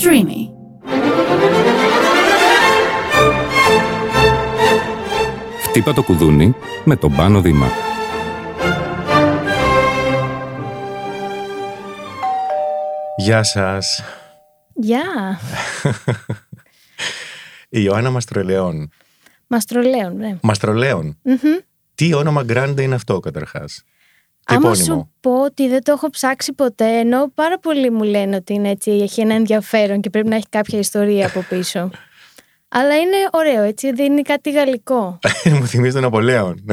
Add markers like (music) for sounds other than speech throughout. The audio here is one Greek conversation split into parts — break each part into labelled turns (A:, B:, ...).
A: Streamy.
B: Χτύπα το κουδούνι με τον Πάνο Δήμα.
C: Γεια σας.
D: Γεια.
C: Η Ιωάννα Μαστρολέων.
D: Μαστρολέων, ναι.
C: Μαστρολέων. Τι όνομα γκράντε είναι αυτό καταρχάς; Τι
D: Άμα
C: επώνυμο;
D: σου πω ότι δεν το έχω ψάξει ποτέ, ενώ πάρα πολλοί μου λένε ότι είναι έτσι, έχει ένα ενδιαφέρον και πρέπει να έχει κάποια ιστορία από πίσω. (laughs) Αλλά είναι ωραίο, έτσι, δίνει κάτι γαλλικό.
C: Μου θυμίζει τον Απολέον.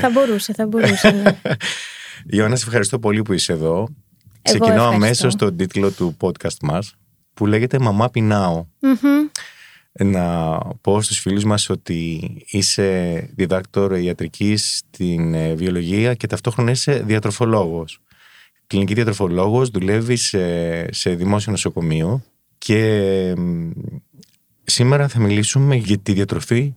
D: θα μπορούσε, θα μπορούσε. Ναι. (laughs)
C: Ιωάννα, σε ευχαριστώ πολύ που είσαι εδώ.
D: Εγώ
C: Ξεκινώ
D: ευχαριστώ.
C: αμέσως τον τίτλο του podcast μας που λέγεται «Μαμά πεινάω».
D: Μμμ.
C: Να πω στους φίλους μας ότι είσαι διδάκτορ ιατρικής στην ε, βιολογία και ταυτόχρονα είσαι διατροφολόγος. Κλινική διατροφολόγος, δουλεύεις σε, σε δημόσιο νοσοκομείο και μ, σήμερα θα μιλήσουμε για τη διατροφή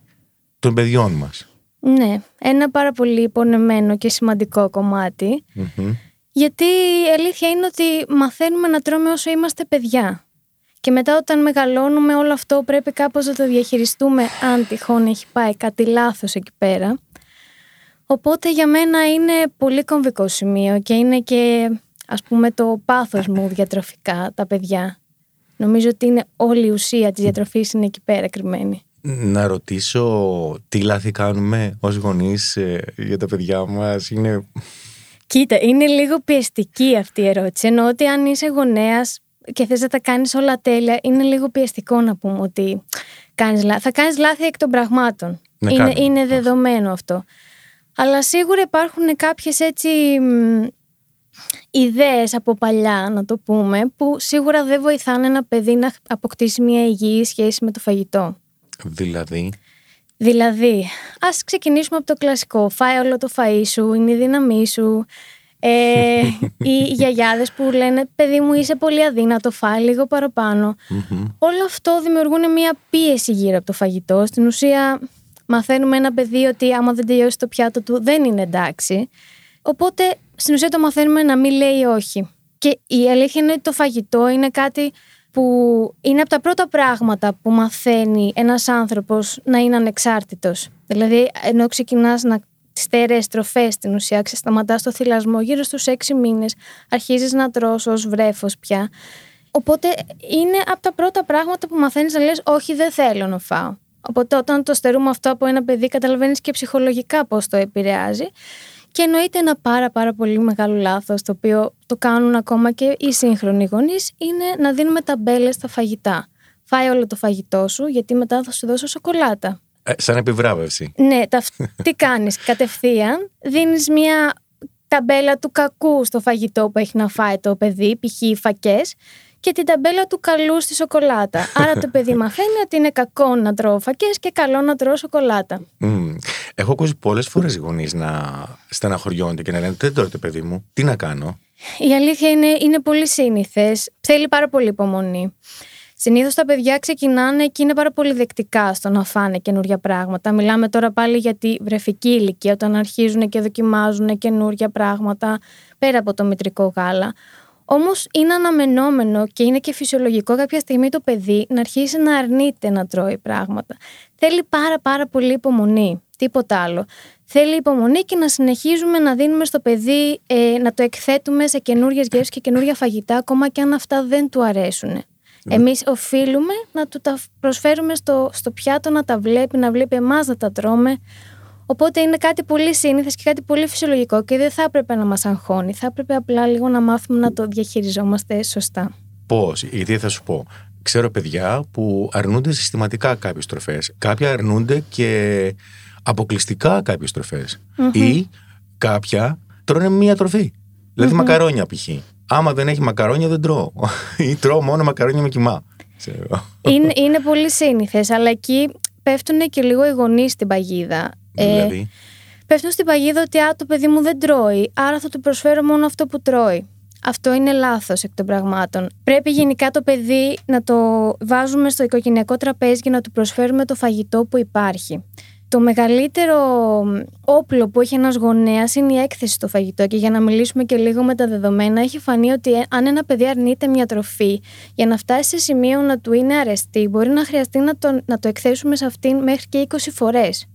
C: των παιδιών μας.
D: ναι, ένα πάρα πολύ υπονεμένο και σημαντικό κομμάτι.
C: Μμμ.
D: Γιατί η αλήθεια είναι ότι μαθαίνουμε να τρώμε όσο είμαστε παιδιά. Και μετά όταν μεγαλώνουμε όλο αυτό πρέπει κάπως να το διαχειριστούμε αν τυχόν έχει πάει κάτι λάθος εκεί πέρα. Οπότε για μένα είναι πολύ κομβικό σημείο και είναι και ας πούμε το πάθος μου διατροφικά τα παιδιά. Νομίζω ότι είναι όλη η ουσία της διατροφής είναι εκεί πέρα κρυμμένη.
C: Να ρωτήσω τι λάθη κάνουμε ως γονείς ε, για τα παιδιά μας. Είναι...
D: Κοίτα, είναι λίγο πιεστική αυτή η ερώτηση. Ενώ ότι αν είσαι γονέας και θες να τα κάνεις όλα τέλεια, είναι λίγο πιεστικό να πούμε ότι κάνεις λάθη. θα κάνεις λάθη εκ των πραγμάτων.
C: Να
D: είναι,
C: κάνουμε.
D: είναι δεδομένο αυτό. Αλλά σίγουρα υπάρχουν κάποιες έτσι μ, ιδέες από παλιά, να το πούμε, που σίγουρα δεν βοηθάνε ένα παιδί να αποκτήσει μια υγιή σχέση με το φαγητό.
C: Δηλαδή,
D: Δηλαδή, ας ξεκινήσουμε από το κλασικό. Φάει όλο το φαΐ σου, είναι η δύναμή σου. Ε, οι γιαγιάδες που λένε παιδί μου είσαι πολύ αδύνατο, φάει λίγο παραπάνω. Όλο αυτό δημιουργούν μια πίεση γύρω από το φαγητό. Στην ουσία μαθαίνουμε ένα παιδί ότι άμα δεν τελειώσει το πιάτο του δεν είναι εντάξει. Οπότε στην ουσία το μαθαίνουμε να μην λέει όχι. Και η αλήθεια είναι ότι το φαγητό είναι κάτι που είναι από τα πρώτα πράγματα που μαθαίνει ένας άνθρωπος να είναι ανεξάρτητος. Δηλαδή, ενώ ξεκινάς να στέρεες τροφές στην ουσία, σταματάς το θυλασμό γύρω στους έξι μήνες, αρχίζεις να τρως ως βρέφος πια. Οπότε είναι από τα πρώτα πράγματα που μαθαίνεις να λες όχι δεν θέλω να φάω. Οπότε όταν το στερούμε αυτό από ένα παιδί καταλαβαίνεις και ψυχολογικά πώς το επηρεάζει. Και εννοείται ένα πάρα πάρα πολύ μεγάλο λάθος το οποίο το κάνουν ακόμα και οι σύγχρονοι γονείς είναι να δίνουμε ταμπέλες στα φαγητά. Φάει όλο το φαγητό σου γιατί μετά θα σου δώσω σοκολάτα.
C: Ε, σαν επιβράβευση.
D: Ναι, τα, (laughs) τι κάνεις κατευθείαν, δίνεις μια ταμπέλα του κακού στο φαγητό που έχει να φάει το παιδί, π.χ. φακές, και την ταμπέλα του καλού στη σοκολάτα. (laughs) Άρα το παιδί μαθαίνει ότι είναι κακό να τρώω φακές και καλό να τρώω σοκολάτα.
C: Μμ. Έχω ακούσει πολλές φορές γονείς να στεναχωριόνται και να λένε Δεν τρώτε, παιδί μου, τι να κάνω;
D: Η αλήθεια είναι, είναι πολύ σύνηθες. Θέλει πάρα πολύ υπομονή. Συνήθως τα παιδιά ξεκινάνε και είναι πάρα πολύ δεκτικά στο να φάνε καινούργια πράγματα. Μιλάμε τώρα πάλι για τη βρεφική ηλικία, όταν αρχίζουν και δοκιμάζουν καινούργια πράγματα πέρα από το μητρικό γάλα. Όμως είναι αναμενόμενο και είναι και φυσιολογικό κάποια στιγμή το παιδί να αρχίσει να αρνείται να τρώει πράγματα. Θέλει πάρα πάρα πολύ υπομονή. Τίποτα άλλο. Θέλει υπομονή και να συνεχίζουμε να δίνουμε στο παιδί, ε, να το εκθέτουμε σε καινούριες γεύσεις και καινούργια φαγητά, ακόμα και αν αυτά δεν του αρέσουν. Εμείς οφείλουμε να του τα προσφέρουμε στο, στο πιάτο, να τα βλέπει, να βλέπει εμάς να τα τρώμε. Οπότε είναι κάτι πολύ σύνηθες και κάτι πολύ φυσιολογικό και δεν θα έπρεπε να μας αγχώνει. Θα έπρεπε απλά λίγο να μάθουμε να το διαχειριζόμαστε σωστά.
C: Πώς, γιατί θα σου πω. Ξέρω παιδιά που αρνούνται συστηματικά κάποιες τροφές. Κάποια αρνούνται και αποκλειστικά κάποιες Ή κάποια τρώνε μία τροφή. Δηλαδή μακαρόνια π.χ. Άμα δεν έχει μακαρόνια δεν τρώω. Ή τρώω μόνο μακαρόνια με κοιμά. Ξέρω.
D: είναι, είναι πολύ σύνηθες, αλλά εκεί πέφτουν και λίγο οι γονείς στην παγίδα. Ε,
C: δηλαδή;
D: πέφτουν στην παγίδα ότι α, το παιδί μου δεν τρώει, άρα θα του προσφέρω μόνο αυτό που τρώει. Αυτό είναι λάθος εκ των πραγμάτων. Πρέπει γενικά το παιδί να το βάζουμε στο οικογενειακό τραπέζι και να του προσφέρουμε το φαγητό που υπάρχει. Το μεγαλύτερο όπλο που έχει ένας γονέας είναι η έκθεση στο φαγητό και για να μιλήσουμε και λίγο με τα δεδομένα έχει φανεί ότι αν ένα παιδί αρνείται μια τροφή για να φτάσει σε σημείο να του είναι αρεστή μπορεί να χρειαστεί να το, να το εκθέσουμε σε αυτήν μέχρι και 20 φορές.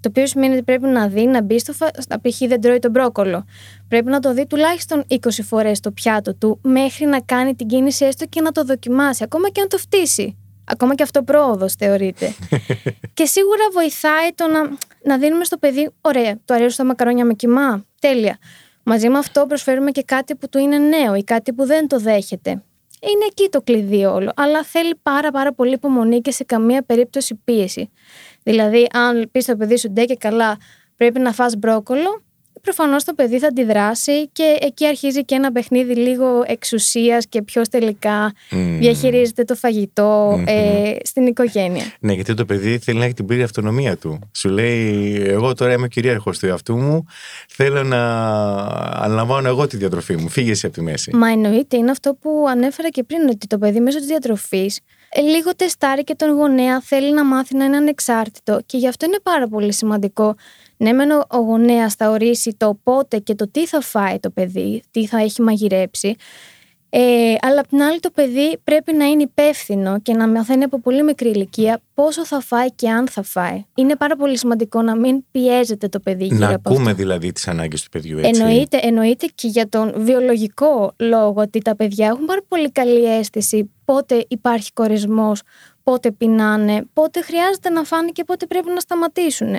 D: Το οποίο σημαίνει ότι πρέπει να δει να μπει στο φα... π.χ. δεν τρώει τον μπρόκολο. Πρέπει να το δει τουλάχιστον 20 φορές στο πιάτο του μέχρι να κάνει την κίνηση έστω και να το δοκιμάσει, ακόμα και να το φτύσει. Ακόμα και αυτό πρόοδος θεωρείται. (laughs) και σίγουρα βοηθάει το να, να δίνουμε στο παιδί, ωραία, το αρέσουν τα μακαρόνια με κοιμά. Τέλεια. Μαζί με αυτό προσφέρουμε και κάτι που του είναι νέο ή κάτι που δεν το δέχεται. Είναι εκεί το κλειδί όλο. Αλλά θέλει πάρα πάρα πολύ υπομονή και σε καμία περίπτωση πίεση. Δηλαδή, αν πεις στο παιδί σου ντε και καλά, πρέπει να φας μπρόκολο, προφανώς το παιδί θα αντιδράσει και εκεί αρχίζει και ένα παιχνίδι λίγο εξουσίας και ποιος τελικά διαχειρίζεται το φαγητο ε, στην οικογένεια.
C: Ναι, γιατί το παιδί θέλει να έχει την πλήρη αυτονομία του. Σου λέει, Εγώ τώρα είμαι κυρίαρχος του εαυτού μου. Θέλω να αναλαμβάνω εγώ τη διατροφή μου. Φύγε από τη μέση.
D: Μα εννοείται, είναι αυτό που ανέφερα και πριν, ότι το παιδί μέσω της διατροφής ε, λίγο τεστάρει και τον γονέα, θέλει να μάθει να είναι ανεξάρτητο και γι' αυτό είναι πάρα πολύ σημαντικό. Ναι, μεν ο γονέας θα ορίσει το πότε και το τι θα φάει το παιδί, τι θα έχει μαγειρέψει. Ε, αλλά απ' την άλλη το παιδί πρέπει να είναι υπεύθυνο και να μαθαίνει από πολύ μικρή ηλικία πόσο θα φάει και αν θα φάει. Είναι πάρα πολύ σημαντικό να μην πιέζεται το παιδί γύρω
C: Να
D: από
C: ακούμε
D: αυτό.
C: δηλαδή τις ανάγκες του παιδιού, έτσι.
D: Εννοείται, εννοείται και για τον βιολογικό λόγο ότι τα παιδιά έχουν πάρα πολύ καλή αίσθηση πότε υπάρχει κορεσμός, πότε πεινάνε, πότε χρειάζεται να φάνε και πότε πρέπει να σταματήσουν.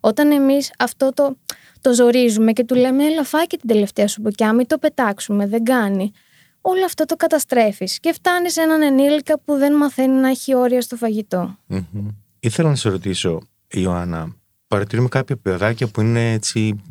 D: Όταν εμείς αυτό το, το ζορίζουμε και του λέμε έλα φάει και την τελευταία σου μπουκιά, μην το πετάξουμε, δεν κάνει. Όλο αυτό το καταστρέφεις και φτάνεις σε έναν ενήλικα που δεν μαθαίνει να έχει όρια στο φαγητό.
C: Μμμ. Ήθελα να σε ρωτήσω, Ιωάννα, παρατηρούμε κάποια παιδάκια που είναι έτσι,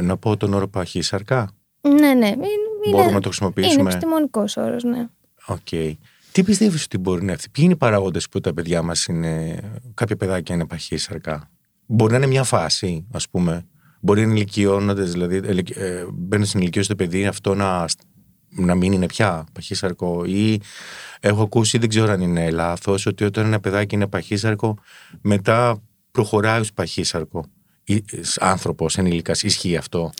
C: να πω τον όρο παχύσαρκα;
D: Ναι, ναι. Είναι,
C: Μπορούμε
D: είναι-
C: να το χρησιμοποιήσουμε.
D: Είναι επιστημονικός όρος, ναι.
C: Οκ. Τι πιστεύεις ότι μπορεί να έρθει, Ποιοι είναι οι παράγοντες που τα παιδιά μας είναι. Κάποια παιδάκια είναι παχύσαρκα. Μπορεί να είναι μια φάση, ας πούμε. Μπορεί να είναι ηλικιώνοντας, δηλαδή ελικ- ε, μπαίνοντας στην ηλικία στο παιδί αυτό να, να μην είναι πια παχύσαρκο. Ή έχω ακούσει, δεν ξέρω αν είναι λάθος, ότι όταν ένα παιδάκι είναι παχύσαρκο, μετά προχωράει ως παχύσαρκο. Άνθρωπος, ενήλικας, ισχύει αυτό;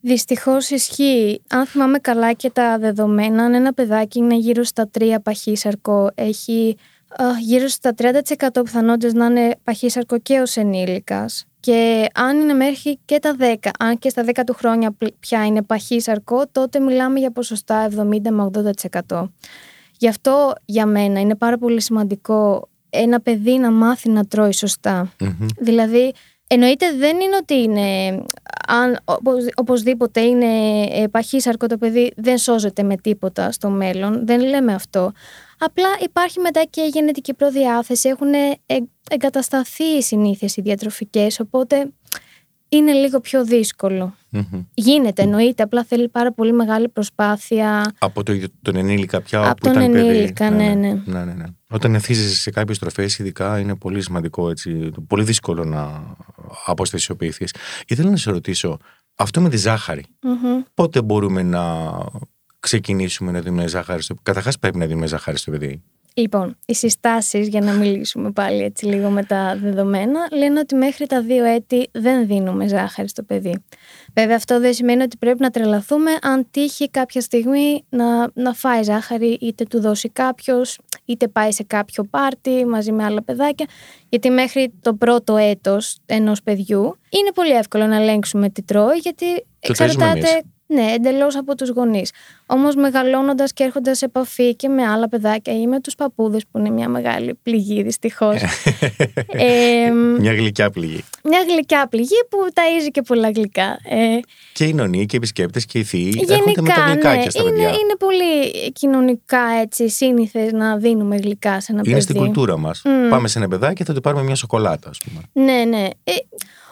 D: Δυστυχώς ισχύει. Αν θυμάμαι καλά και τα δεδομένα, αν ένα παιδάκι είναι γύρω στα 3 παχύσαρκο, έχει α, γύρω στα 30% πιθανότητες να είναι παχύσαρκο και ως ενήλικας. Και αν είναι μέχρι και τα 10, αν και στα 10 του χρόνια πλ- πια είναι παχύσαρκο, τότε μιλάμε για ποσοστά 70 με 80%. Γι' αυτό για μένα είναι πάρα πολύ σημαντικό ένα παιδί να μάθει να τρώει σωστά.
C: Μμμ.
D: Δηλαδή, εννοείται δεν είναι ότι είναι, αν οπως- οπωσδήποτε είναι ε, παχύσαρκο το παιδί, δεν σώζεται με τίποτα στο μέλλον. Δεν λέμε αυτό. Απλά υπάρχει μετά και η γενετική προδιάθεση, έχουν ε, εγκατασταθεί οι συνήθειες οι διατροφικές, οπότε είναι λίγο πιο δύσκολο.
C: Μμμ.
D: Γίνεται, εννοείται, απλά θέλει πάρα πολύ μεγάλη προσπάθεια.
C: Από το, τον ενήλικα πια
D: Από
C: όπου
D: τον
C: ήταν παιδί.
D: ενήλικα, ναι, ναι.
C: ναι, ναι, ναι. Όταν εθίζεσαι σε κάποιες τροφές, ειδικά είναι πολύ σημαντικό έτσι. Πολύ δύσκολο να αποστασιοποιηθείς. Ήθελα να σε ρωτήσω, αυτό με τη ζάχαρη.
D: Μμμ.
C: Πότε μπορούμε να ξεκινήσουμε να δίνουμε ζάχαρη στο Καταρχάς, πρέπει να δίνουμε ζάχαρη στο παιδί.
D: Λοιπόν, οι συστάσεις, για να μιλήσουμε πάλι έτσι λίγο με τα δεδομένα, λένε ότι μέχρι τα δύο έτη δεν δίνουμε ζάχαρη στο παιδί. Βέβαια, αυτό δεν σημαίνει ότι πρέπει να τρελαθούμε αν τύχει κάποια στιγμή να, να φάει ζάχαρη, είτε του δώσει κάποιος, είτε πάει σε κάποιο πάρτι μαζί με άλλα παιδάκια. Γιατί μέχρι το πρώτο έτος ενός παιδιού είναι πολύ εύκολο να ελέγξουμε τι τρώει, γιατί
C: Το ταΐζουμε εμείς.
D: εξαρτάται ναι, εντελώς από τους γονείς. Όμως, μεγαλώνοντας και έρχοντας σε επαφή και με άλλα παιδάκια ή με τους παππούδες, που είναι μια μεγάλη πληγή δυστυχώς. (laughs) ε,
C: Μια γλυκιά πληγή.
D: μια γλυκιά πληγή που ταΐζει και πολλά γλυκά. Ε,
C: Και οι νονοί και οι επισκέπτες και οι θείοι έρχονται με τα
D: γενικά, ναι,
C: γλυκάκια στα
D: είναι,
C: παιδιά.
D: είναι πολύ κοινωνικά έτσι σύνηθες να δίνουμε γλυκά σε ένα
C: Είναι
D: παιδί.
C: στην κουλτούρα μας.
D: Μμ.
C: Πάμε σε ένα παιδάκι και θα του πάρουμε μια σοκολάτα, ας πούμε.
D: Ναι, ναι. Ε,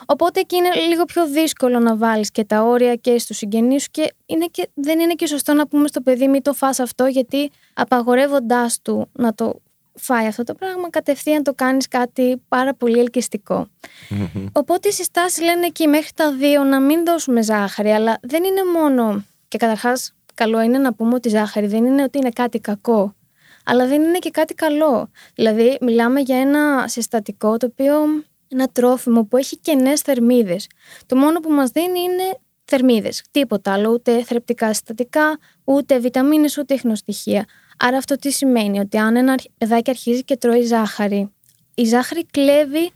D: οπότε εκεί είναι λίγο πιο δύσκολο να βάλεις και τα όρια και στους συγγενείς σου και, είναι και δεν είναι και σωστό να πούμε στο παιδί μην το φας αυτό γιατί απαγορεύοντάς του να το φάει αυτό το πράγμα κατευθείαν το κάνεις κάτι πάρα πολύ ελκυστικό.
C: Μμμ. (laughs)
D: Οπότε οι συστάσεις λένε εκεί μέχρι τα δύο να μην δώσουμε ζάχαρη αλλά δεν είναι μόνο και καταρχάς καλό είναι να πούμε ότι η ζάχαρη δεν είναι ότι είναι κάτι κακό αλλά δεν είναι και κάτι καλό. Δηλαδή μιλάμε για ένα συστατικό το οποίο ένα τρόφιμο που έχει κενές θερμίδες. Το μόνο που μας δίνει είναι θερμίδες. Τίποτα άλλο, ούτε θρεπτικά συστατικά, ούτε βιταμίνες, ούτε ιχνοστοιχεία. Άρα αυτό τι σημαίνει, ότι αν ένα παιδάκι αρχίζει και τρώει ζάχαρη, η ζάχαρη κλέβει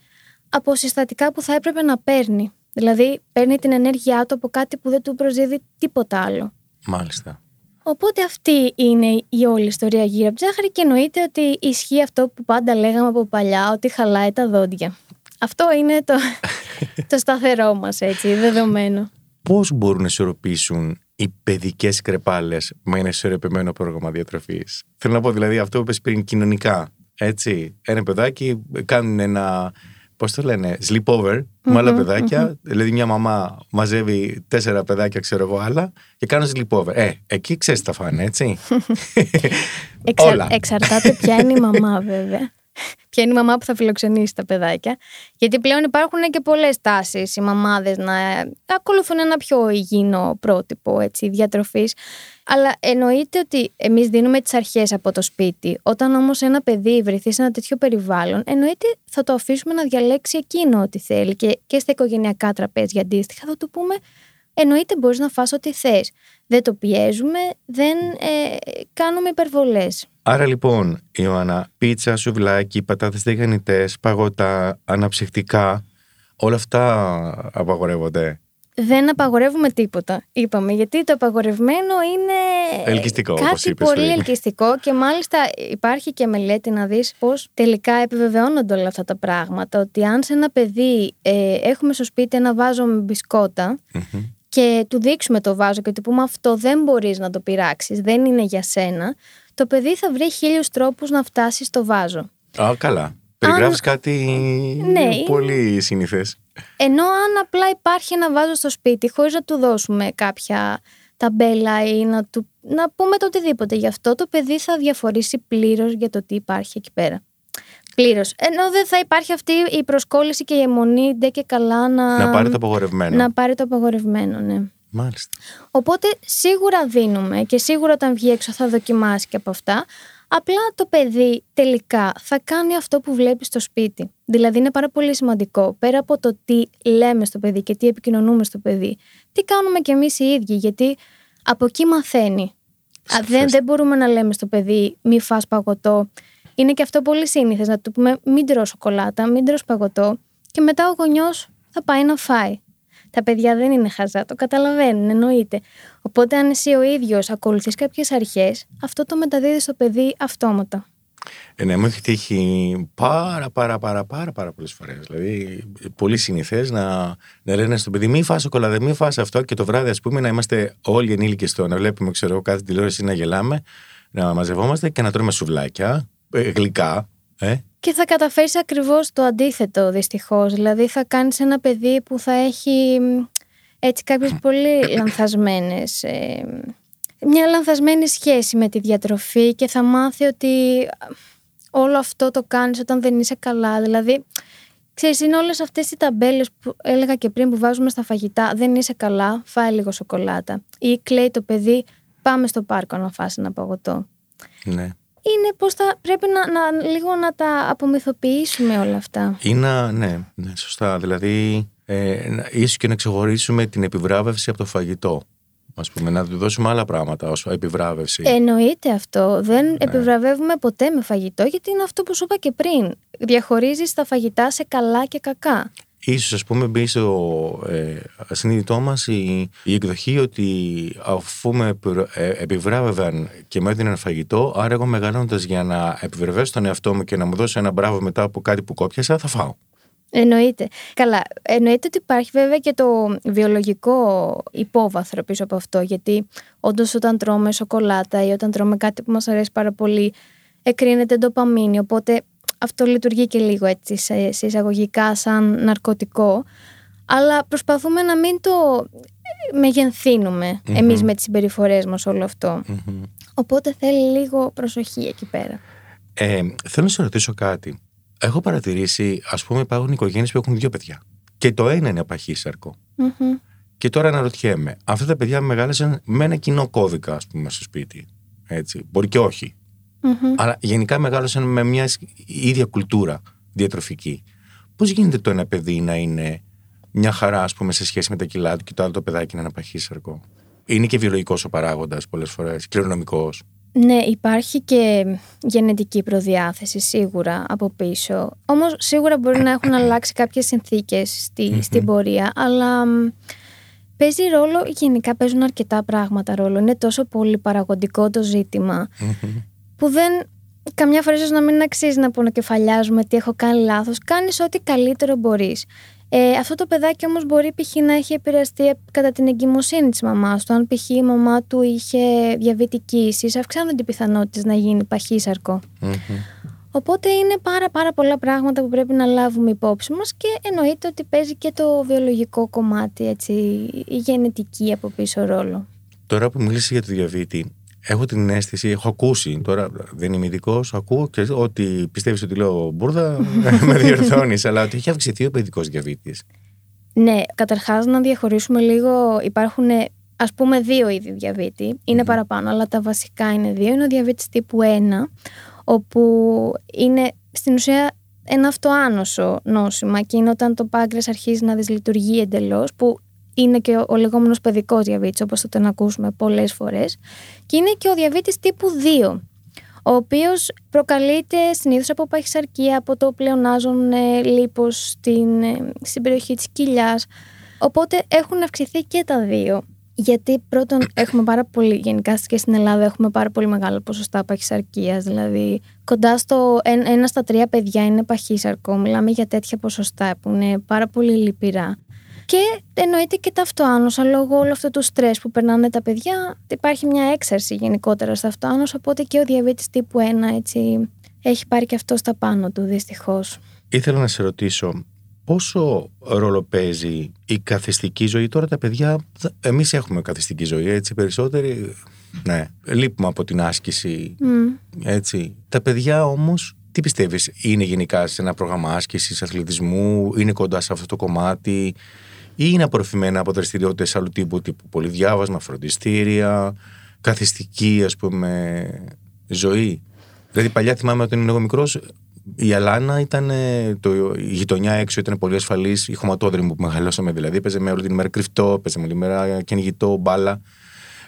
D: από συστατικά που θα έπρεπε να παίρνει. Δηλαδή παίρνει την ενέργειά του από κάτι που δεν του προσδίδει τίποτα άλλο.
C: Μάλιστα.
D: Οπότε αυτή είναι η όλη ιστορία γύρω από τη ζάχαρη και εννοείται ότι ισχύει αυτό που πάντα λέγαμε από παλιά, ότι χαλάει τα δόντια. Αυτό είναι το, το σταθερό μας έτσι, δεδομένο.
C: Πώς μπορούν να ισορροπήσουν οι παιδικές κρεπάλες με ένα ισορροπημένο πρόγραμμα διατροφής; Θέλω να πω δηλαδή αυτό που είπες πριν κοινωνικά. Έτσι, ένα παιδάκι κάνουν ένα. Πώς το λένε, sleepover με άλλα παιδάκια. Δηλαδή, μια μαμά μαζεύει τέσσερα παιδάκια, ξέρω εγώ, άλλα και κάνουν sleepover. Ε, εκεί ξέρεις τι θα φάνε, έτσι. (laughs)
D: Εξα...
C: Όλα.
D: Εξαρτάται ποια είναι η μαμά, βέβαια. Ποια είναι η μαμά που θα φιλοξενήσει τα παιδάκια. Γιατί πλέον υπάρχουν και πολλές τάσεις οι μαμάδες να ακολουθούν ένα πιο υγιεινό πρότυπο έτσι, διατροφής. Αλλά εννοείται ότι εμείς δίνουμε τις αρχές από το σπίτι. Όταν όμως ένα παιδί βρεθεί σε ένα τέτοιο περιβάλλον, εννοείται θα το αφήσουμε να διαλέξει εκείνο ό,τι θέλει. Και, και στα οικογενειακά τραπέζια αντίστοιχα θα του πούμε εννοείται μπορείς να φας ό,τι θες. Δεν το πιέζουμε, δεν ε, κάνουμε υπερβολές.
C: Άρα λοιπόν, Ιωάννα, πίτσα, σουβλάκι, πατάτες τηγανιτές, παγωτά, αναψυκτικά, όλα αυτά απαγορεύονται;
D: Δεν απαγορεύουμε τίποτα, είπαμε, γιατί το απαγορευμένο είναι
C: Ελκυστικό, όπως
D: κάτι
C: είπες
D: πολύ
C: πριν.
D: ελκυστικό και μάλιστα υπάρχει και μελέτη να δεις πώς τελικά επιβεβαιώνονται όλα αυτά τα πράγματα, ότι αν σε ένα παιδί ε, έχουμε στο σπίτι ένα βάζο με μπισκότα
C: Μμμ.
D: και του δείξουμε το βάζο και του πούμε αυτό δεν μπορείς να το πειράξεις, δεν είναι για σένα, το παιδί θα βρει χίλιους τρόπους να φτάσει στο βάζο.
C: Α, καλά. Περιγράφεις κάτι
D: Ναι.
C: πολύ συνηθές.
D: Ενώ αν απλά υπάρχει ένα βάζο στο σπίτι χωρίς να του δώσουμε κάποια ταμπέλα ή να, του, να πούμε το οτιδήποτε γι' αυτό, το παιδί θα διαφορήσει πλήρως για το τι υπάρχει εκεί πέρα. Πλήρως. Ενώ δεν θα υπάρχει αυτή η προσκόλληση και η αιμονή ντε και καλά να,
C: Να πάρει το απαγορευμένο.
D: να πάρει το απαγορευμένο, ναι.
C: Μάλιστα.
D: Οπότε σίγουρα δίνουμε και σίγουρα όταν βγει έξω θα δοκιμάσει και από αυτά. Απλά το παιδί τελικά θα κάνει αυτό που βλέπει στο σπίτι. Δηλαδή είναι πάρα πολύ σημαντικό πέρα από το τι λέμε στο παιδί και τι επικοινωνούμε στο παιδί. Τι κάνουμε κι εμείς οι ίδιοι γιατί από εκεί μαθαίνει. Α, δεν,
C: Σαφές.
D: δεν μπορούμε να λέμε στο παιδί μη φας παγωτό. Είναι και αυτό πολύ σύνηθες να του πούμε μην τρως σοκολάτα, μην τρως παγωτό και μετά ο γονιός θα πάει να φάει. Τα παιδιά δεν είναι χαζά, το καταλαβαίνουν, εννοείται. Οπότε, αν εσύ ο ίδιος ακολουθείς κάποιες αρχές, αυτό το μεταδίδεις στο παιδί αυτόματα.
C: Ε, ναι, μου έχει τύχει πάρα πάρα πάρα πάρα πάρα πολλές φορές. Δηλαδή, πολύ συνηθές να, να λένε στο παιδί μη φας σοκολάτα, μη φας αυτό και το βράδυ ας πούμε να είμαστε όλοι ενήλικες στο να βλέπουμε ξέρω εγώ κάθε τηλεόραση να γελάμε, να μαζευόμαστε και να τρώμε σουβλάκια, ε, γλυκά, ε,
D: Και θα καταφέρεις ακριβώς το αντίθετο, δυστυχώς. Δηλαδή, θα κάνεις ένα παιδί που θα έχει μ, έτσι κάποιες πολύ λανθασμένες. μια λανθασμένη σχέση με τη διατροφή και θα μάθει ότι α, όλο αυτό το κάνεις όταν δεν είσαι καλά. Δηλαδή, ξέρεις, είναι όλες αυτές οι ταμπέλες που έλεγα και πριν που βάζουμε στα φαγητά. Δεν είσαι καλά, φάει λίγο σοκολάτα. Ή κλαίει το παιδί, πάμε στο πάρκο να φας ένα παγωτό.
C: ναι.
D: Είναι πως θα πρέπει να, να, λίγο να τα απομυθοποιήσουμε όλα αυτά.
C: Ή να, ναι, ναι, σωστά. Δηλαδή, ε, να- ίσως και να ξεχωρίσουμε την επιβράβευση από το φαγητό. Ας πούμε, να του δώσουμε άλλα πράγματα ως επιβράβευση.
D: Εννοείται αυτό. Δεν
C: Ναι.
D: επιβραβεύουμε ποτέ με φαγητό, γιατί είναι αυτό που σου είπα και πριν. Διαχωρίζεις τα φαγητά σε καλά και κακά.
C: Ίσως ας πούμε μπει στο ε, ασυνείδητό μας η, η εκδοχή ότι αφού με επι- ε, επιβράβευαν και μου έδιναν φαγητό, άρα εγώ μεγαλώνοντας για να επιβραβεύσω τον εαυτό μου και να μου δώσω ένα μπράβο μετά από κάτι που κόπιασα, θα φάω.
D: Εννοείται. Καλά. Εννοείται ότι υπάρχει βέβαια και το βιολογικό υπόβαθρο πίσω από αυτό. Γιατί όντως όταν τρώμε σοκολάτα ή όταν τρώμε κάτι που μας αρέσει πάρα πολύ, εκρίνεται ντοπαμίνη. Οπότε αυτό λειτουργεί και λίγο έτσι σε, σε εισαγωγικά σαν ναρκωτικό. Αλλά προσπαθούμε να μην το μεγενθύνουμε εμείς με τις συμπεριφορές μας όλο αυτό.
C: Μμμ.
D: Οπότε θέλει λίγο προσοχή εκεί πέρα.
C: Ε, θέλω να σε ρωτήσω κάτι. Έχω παρατηρήσει, ας πούμε, υπάρχουν οικογένειες που έχουν δύο παιδιά. Και το ένα είναι απαχύσαρκο.
D: Μμμ.
C: Και τώρα αναρωτιέμαι, αυτά τα παιδιά μεγάλωσαν με ένα κοινό κώδικα, ας πούμε, στο σπίτι. Έτσι. Μπορεί και όχι.
D: Μμμ.
C: Αλλά γενικά μεγάλωσαν με μια ίδια κουλτούρα διατροφική. Πώς γίνεται το ένα παιδί να είναι μια χαρά, ας πούμε, σε σχέση με τα κιλά του και το άλλο το παιδάκι να είναι παχύσαρκο. Είναι και βιολογικός ο παράγοντας πολλές φορές, κληρονομικός.
D: Ναι, υπάρχει και γενετική προδιάθεση σίγουρα από πίσω. Όμως σίγουρα μπορεί να έχουν αλλάξει κάποιες συνθήκες στη, στην πορεία, αλλά παίζει ρόλο, γενικά παίζουν αρκετά πράγματα ρόλο. Είναι τόσο πολύ παραγωγικό το ζητημα που δεν, καμιά φορά ίσως να μην αξίζει να πονοκεφαλιάζουμε τι έχω κάνει λάθος. Κάνεις ό,τι καλύτερο μπορείς. Ε, αυτό το παιδάκι όμως μπορεί π.χ. να έχει επηρεαστεί κατά την εγκυμοσύνη της μαμάς του. Αν π.χ. η μαμά του είχε διαβητική ίσης, αυξάνονται οι πιθανότητες να γίνει Οπότε είναι πάρα πάρα πολλά πράγματα που πρέπει να λάβουμε υπόψη μας και εννοείται ότι παίζει και το βιολογικό κομμάτι, έτσι, η γενετική από πίσω ρόλο.
C: Τώρα που μίλησες για το διαβήτη, έχω την αίσθηση, έχω ακούσει, τώρα δεν είμαι ειδικός, ακούω και ότι πιστεύεις ότι λέω μπουρδα, (laughs) με διορθώνεις, αλλά ότι έχει αυξηθεί ο παιδικός διαβήτης.
D: Ναι, καταρχάς να διαχωρίσουμε λίγο. Υπάρχουν ας πούμε δύο είδη διαβήτη. Είναι παραπάνω, αλλά τα βασικά είναι δύο. Είναι ο διαβήτης τύπου 1, όπου είναι στην ουσία ένα αυτοάνωσο νόσημα και είναι όταν το πάγκρες αρχίζει να δυσλειτουργεί εντελώς που είναι και ο λεγόμενος παιδικός διαβήτης, όπως θα τον ακούσουμε πολλές φορές. Και είναι και ο διαβήτης τύπου 2, ο οποίος προκαλείται συνήθως από παχυσαρκία, από το πλεονάζον ε, λίπος στην, ε, στην περιοχή της κοιλιάς. Οπότε έχουν αυξηθεί και τα δύο. Γιατί πρώτον έχουμε πάρα πολύ, γενικά και στην Ελλάδα έχουμε πάρα πολύ μεγάλο ποσοστά παχυσαρκίας, δηλαδή κοντά στο ένα στα τρία παιδιά είναι παχύσαρκο, μιλάμε για τέτοια ποσοστά που είναι πάρα πολύ λυπηρά. Και εννοείται και τα αυτοάνωσα λόγω όλου αυτού του στρες που περνάνε τα παιδιά. Υπάρχει μια έξαρση γενικότερα στα αυτοάνωσα, οπότε και ο διαβήτη τύπου 1 έτσι, έχει πάρει και αυτό στα πάνω του δυστυχώς.
C: Ήθελα να σε ρωτήσω, πόσο ρόλο παίζει η καθιστική ζωή; Τώρα τα παιδιά, εμείς έχουμε καθιστική ζωή, έτσι περισσότεροι. Ναι, λείπουμε από την άσκηση. Έτσι. Τα παιδιά όμως, τι πιστεύεις, είναι γενικά σε ένα πρόγραμμα άσκησης, αθλητισμού, είναι κοντά σε αυτό το κομμάτι; Ή είναι απορροφημένα από δραστηριότητες άλλου τύπου, τύπου πολυδιάβασμα, φροντιστήρια, καθιστική ας πούμε ζωή. Δηλαδή παλιά θυμάμαι όταν ήμουν εγώ μικρός, η Αλάνα ήταν, το, η γειτονιά έξω ήταν πολύ ασφαλής, η χωματόδρυμη που μεγαλώσαμε δηλαδή. Παίζε με όλη την ημέρα κρυφτό, παίζε με όλη την ημέρα κυνηγητό, μπάλα.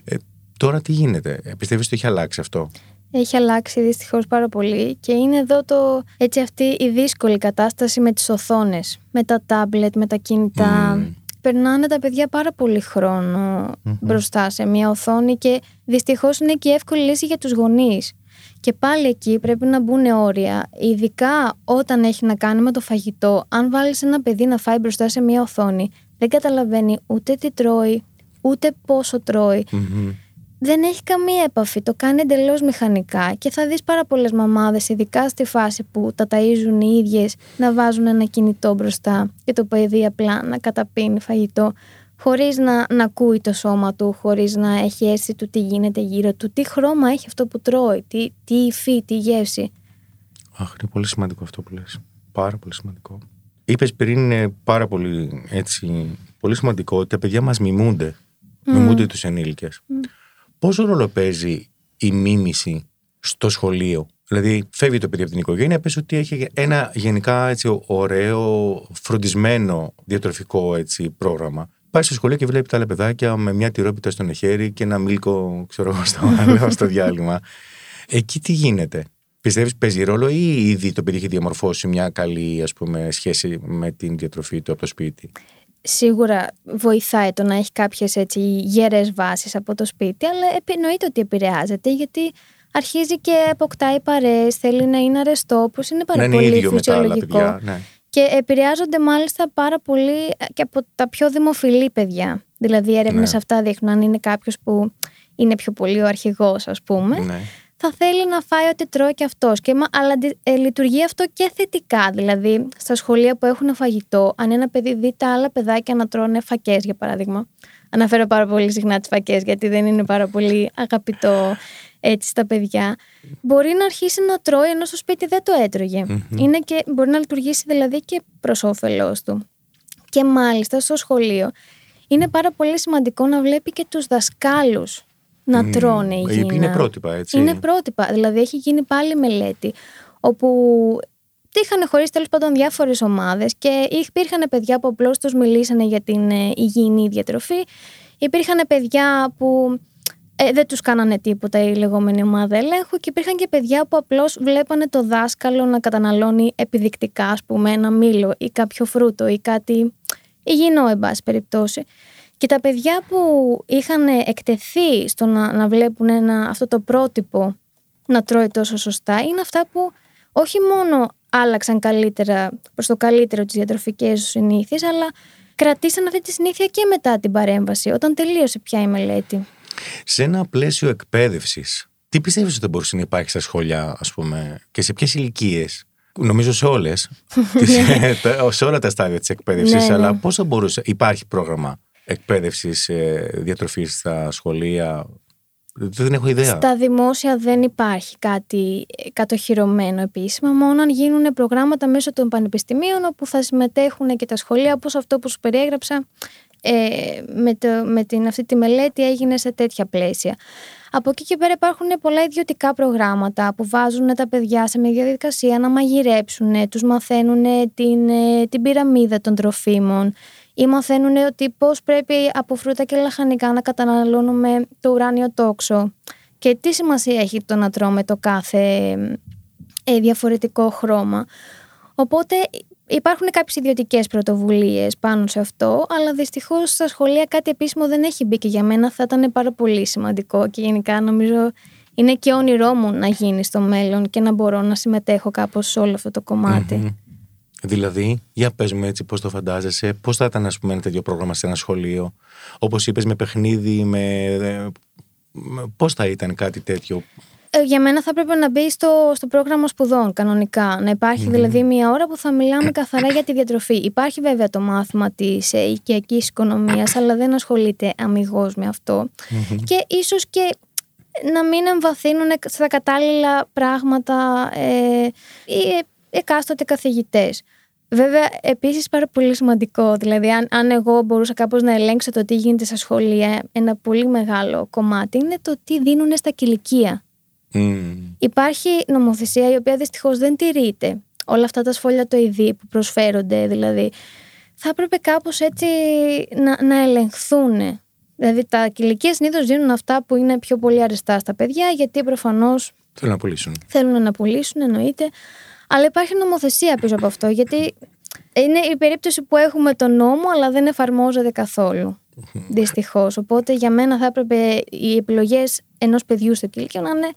C: Ε, τώρα τι γίνεται, ε, πιστεύεις ότι έχει αλλάξει αυτό;
D: Έχει αλλάξει δυστυχώς πάρα πολύ και είναι εδώ το, έτσι αυτή η δύσκολη κατάσταση με τις οθόνες, με τα τάμπλετ, με τα κινητά. Mm περνάνε τα παιδιά πάρα πολύ μπροστά σε μια οθόνη και δυστυχώς είναι και εύκολη λύση για τους γονείς. Και πάλι εκεί πρέπει να μπουν όρια, ειδικά όταν έχει να κάνει με το φαγητό. Αν βάλεις ένα παιδί να φάει μπροστά σε μια οθόνη, δεν καταλαβαίνει ούτε τι τρώει, ούτε πόσο δεν έχει καμία επαφή, το κάνει εντελώς μηχανικά και θα δεις πάρα πολλές μαμάδες, ειδικά στη φάση που τα ταΐζουν οι ίδιες, να βάζουν ένα κινητό μπροστά και το παιδί απλά να καταπίνει φαγητό χωρίς να, να ακούει το σώμα του, χωρίς να έχει αίσθηση του τι γίνεται γύρω του, τι χρώμα έχει αυτό που τρώει, τι, τι υφή, τι γεύση.
C: Αχ, είναι πολύ σημαντικό αυτό που λες. Πάρα πολύ σημαντικό. Είπες πριν είναι πάρα πολύ, έτσι, πολύ σημαντικό ότι τα παιδιά μας μιμούνται. Mm. Μιμούνται τους ενήλικες. Mm. Πόσο ρόλο παίζει η μίμηση στο σχολείο; Δηλαδή, φεύγει το παιδί από την οικογένεια, πες ότι έχει ένα γενικά έτσι, ωραίο, φροντισμένο διατροφικό έτσι, πρόγραμμα. Πάει στο σχολείο και βλέπει τα άλλα παιδάκια με μια τυρόπιτα στον χέρι και ένα μίλκο, ξέρω εγώ, στο, (laughs) στο διάλειμμα. Εκεί τι γίνεται; Πιστεύεις παίζει ρόλο ή ήδη το παιδί έχει διαμορφώσει μια καλή ας πούμε, σχέση με την διατροφή του από το σπίτι;
D: Σίγουρα βοηθάει το να έχει κάποιες έτσι γερές βάσεις από το σπίτι, αλλά επινοείται ότι επηρεάζεται γιατί αρχίζει και αποκτάει παρέες, θέλει να είναι αρεστό, όπως είναι πάρα
C: να
D: πολύ
C: είναι φυσιολογικό. Παιδιά, ναι.
D: Και επηρεάζονται μάλιστα πάρα πολύ και από τα πιο δημοφιλή παιδιά. Δηλαδή, έρευνες ναι. αυτά δείχνουν αν είναι κάποιος που είναι πιο πολύ ο αρχηγός, ας πούμε. Ναι θα θέλει να φάει ό,τι τρώει και αυτός. Αλλά ε, λειτουργεί αυτό και θετικά. Δηλαδή, στα σχολεία που έχουν φαγητό, αν ένα παιδί δει τα άλλα παιδάκια να τρώνε φακές, για παράδειγμα. Αναφέρω πάρα πολύ συχνά τις φακές, γιατί δεν είναι πάρα πολύ αγαπητό έτσι στα παιδιά. Μπορεί να αρχίσει να τρώει ενώ στο σπίτι δεν το έτρωγε. Είναι και, μπορεί να λειτουργήσει δηλαδή και προς όφελός του. Και μάλιστα στο σχολείο είναι πάρα πολύ σημαντικό να βλέπει και τους δασκάλους να τρώνε υγιεινά.
C: Είναι πρότυπα, έτσι.
D: Είναι πρότυπα. Δηλαδή, έχει γίνει πάλι μελέτη όπου είχαν χωρίσει τέλος πάντων διάφορες ομάδες και υπήρχαν παιδιά που απλώς τους μιλήσανε για την ε, υγιεινή διατροφή. Υπήρχαν παιδιά που ε, δεν τους κάνανε τίποτα η λεγόμενη ομάδα ελέγχου και υπήρχαν και παιδιά που απλώς βλέπανε το δάσκαλο να καταναλώνει επιδεικτικά, ας πούμε, ένα μήλο ή κάποιο φρούτο ή κάτι υγιεινό, εν πάση περιπτώσει. Και τα παιδιά που είχαν εκτεθεί στο να, να βλέπουν ένα, αυτό το πρότυπο να τρώει τόσο σωστά είναι αυτά που όχι μόνο άλλαξαν καλύτερα προς το καλύτερο τις διατροφικές τους συνήθειες αλλά κρατήσαν αυτή τη συνήθεια και μετά την παρέμβαση όταν τελείωσε πια η μελέτη.
C: Σε ένα πλαίσιο εκπαίδευσης, τι πιστεύεις ότι μπορούσε να υπάρχει στα σχολεία, ας πούμε, και σε ποιες ηλικίες; Νομίζω σε όλες. (laughs) σε όλα τα στάδια της εκπαίδευσης.
D: Ναι, ναι.
C: αλλά πώ θα μπορούσε. Υπάρχει πρόγραμμα εκπαίδευσης διατροφής στα σχολεία. Δεν έχω ιδέα.
D: Στα δημόσια δεν υπάρχει κάτι κατοχυρωμένο επίσημα, μόνο αν γίνουν προγράμματα μέσω των πανεπιστημίων όπου θα συμμετέχουν και τα σχολεία, όπως αυτό που σου περιέγραψα ε, με, το, με την, αυτή τη μελέτη έγινε σε τέτοια πλαίσια. Από εκεί και πέρα υπάρχουν πολλά ιδιωτικά προγράμματα που βάζουν τα παιδιά σε μια διαδικασία να μαγειρέψουν, τους μαθαίνουν την, ε, την πυραμίδα των τροφίμων ή μαθαίνουν ότι πώς πρέπει από φρούτα και λαχανικά να καταναλώνουμε το ουράνιο τόξο. Και τι σημασία έχει το να τρώμε το κάθε ε, διαφορετικό χρώμα. Οπότε Υπάρχουν κάποιες ιδιωτικές πρωτοβουλίες πάνω σε αυτό, αλλά δυστυχώς στα σχολεία κάτι επίσημο δεν έχει μπει και για μένα. Θα ήταν πάρα πολύ σημαντικό και γενικά νομίζω είναι και όνειρό μου να γίνει στο μέλλον και να μπορώ να συμμετέχω κάπως σε όλο αυτό το κομματι
C: Δηλαδή, για πες μου έτσι πώς το φαντάζεσαι, πώς θα ήταν ας πούμε ένα τέτοιο πρόγραμμα σε ένα σχολείο, όπως είπες με παιχνίδι, με... Ε, πώς θα ήταν κάτι τέτοιο;
D: Ε, για μένα θα πρέπει να μπει στο, στο πρόγραμμα σπουδών κανονικά. Να υπαρχει δηλαδή μια ώρα που θα μιλάμε καθαρά για τη διατροφή. Υπάρχει βέβαια το μάθημα της ε, οικιακής οικονομίας, αλλά δεν ασχολείται αμυγός με αυτο Και ίσως και να μην εμβαθύνουν στα κατάλληλα πράγματα ε, οι εκάστοτε καθηγητές. Βέβαια, επίσης πάρα πολύ σημαντικό, δηλαδή αν, αν εγώ μπορούσα κάπως να ελέγξω το τι γίνεται στα σχολεία, ένα πολύ μεγάλο κομμάτι είναι το τι δίνουν στα κηλικία. Υπάρχει νομοθεσία η οποία δυστυχώς δεν τηρείται. Όλα αυτά τα σχόλια το ειδή που προσφέρονται δηλαδή θα έπρεπε κάπως έτσι να, να ελεγχθούν. Δηλαδή τα κηλικία συνήθως δίνουν αυτά που είναι πιο πολύ αριστά στα παιδιά γιατί προφανώς
C: θέλουν να πουλήσουν.
D: Θέλουν να πουλήσουν εννοείται. Αλλά υπάρχει νομοθεσία πίσω από αυτό γιατί είναι η περίπτωση που έχουμε τον νόμο αλλά δεν εφαρμόζεται καθόλου. Δυστυχώς. Οπότε για μένα θα έπρεπε οι επιλογές ενός παιδιού στο κηλικείο να είναι